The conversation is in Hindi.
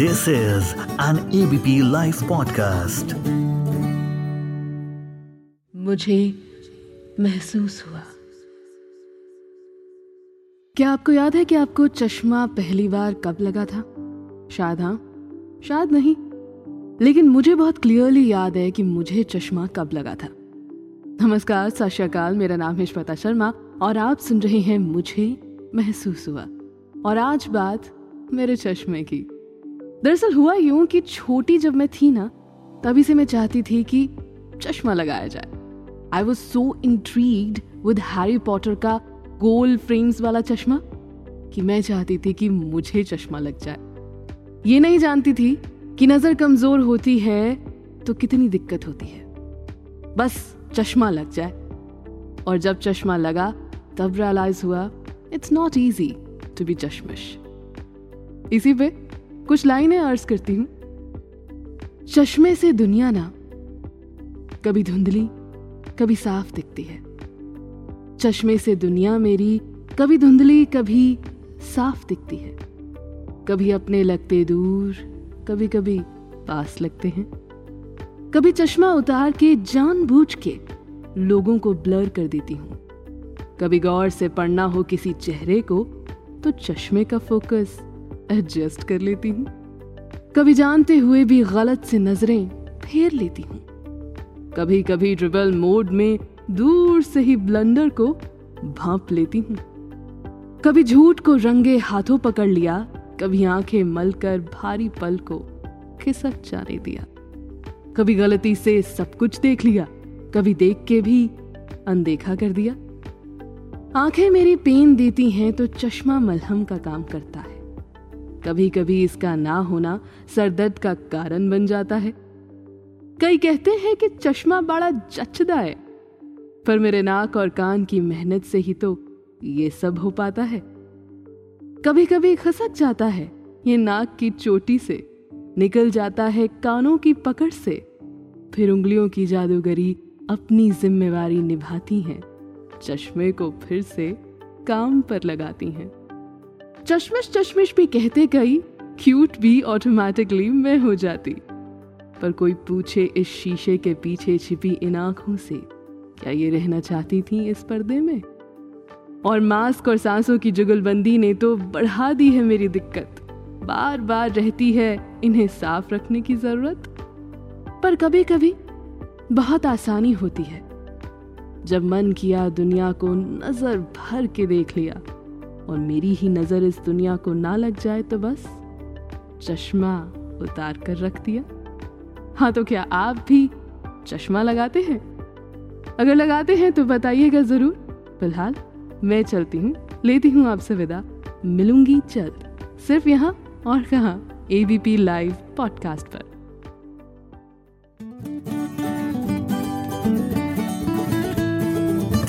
This is an ABP Life podcast. मुझे महसूस हुआ। क्या आपको याद है कि आपको चश्मा पहली बार कब लगा था? शायद हाँ शायद नहीं। लेकिन मुझे बहुत क्लियरली याद है कि मुझे चश्मा कब लगा था। नमस्कार, सत श्रीकाल मेरा नाम है श्वेता शर्मा और आप सुन रहे हैं मुझे महसूस हुआ। और आज बात मेरे चश्मे की। दरअसल हुआ यूँ कि छोटी जब मैं थी ना, तभी से मैं चाहती थी कि चश्मा लगाया जाए। I was so intrigued with Harry Potter का गोल फ्रेम्स वाला चश्मा कि मैं चाहती थी कि मुझे चश्मा लग जाए। ये नहीं जानती थी कि नज़र कमज़ोर होती है तो कितनी दिक्कत होती है। बस चश्मा लग जाए। और जब चश्मा लगा, तब रियलाइज़ हुआ it's not easy to be चश्मिश. इसी पे कुछ लाइनें अर्ज़ करती हूँ। चश्मे से दुनिया ना, कभी धुंधली, कभी साफ़ दिखती है। चश्मे से दुनिया मेरी, कभी धुंधली, कभी साफ़ दिखती है। कभी अपने लगते दूर कभी कभी पास लगते हैं। कभी चश्मा उतार के, जानबूझ के लोगों को ब्लर कर देती हूँ। कभी गौर से पढ़ना हो किसी चेहरे को तो चश्मे का फोकस एडजस्ट कर लेती हूँ। कभी जानते हुए भी गलत से नज़रें फेर लेती हूँ। कभी कभी ट्रिपल मोड में दूर से ही ब्लंडर को भाप लेती हूँ। कभी झूठ को रंगे हाथों पकड़ लिया, कभी आँखें मलकर भारी पल को खिसक जाने दिया। कभी गलती से सब कुछ देख लिया, कभी देख के भी अनदेखा कर दिया। आँखें मेरी पेन देती हैं तो चश्मा मलहम का काम करता है। कभी कभी इसका ना होना सरदर्द का कारण बन जाता है। कई कहते हैं कि चश्मा बड़ा जचदा है, पर मेरे नाक और कान की मेहनत से ही तो ये सब हो पाता है। कभी कभी खसक जाता है, ये नाक की चोटी से, निकल जाता है कानों की पकड़ से, फिर उंगलियों की जादूगरी अपनी जिम्मेवारी निभाती हैं, चश्मे को फिर से काम पर लगाती हैं। चश्मिश चश्मिश भी कहते कई क्यूट भी ऑटोमेटिकली मैं हो जाती। पर कोई पूछे इस शीशे के पीछे छिपी इन आँखों से, क्या ये रहना चाहती थी इस पर्दे में? और मास्क और सांसों की जुगलबंदी ने तो बढ़ा दी है मेरी दिक्कत। बार बार रहती है इन्हें साफ़ रखने की ज़रूरत। पर कभी कभी बहुत आसानी होती है। जब मन किया दुनिया को नज़र भर के देख लिया और मेरी ही नज़र इस दुनिया को ना लग जाए तो बस चश्मा उतार कर रख दिया। हाँ तो क्या आप भी चश्मा लगाते हैं? अगर लगाते हैं तो बताइएगा ज़रूर। फ़िलहाल मैं चलती हूँ, लेती हूँ आपसे विदा। मिलूँगी जल्द। सिर्फ़ यहाँ और कहा एबीपी लाइव पॉडकास्ट पर।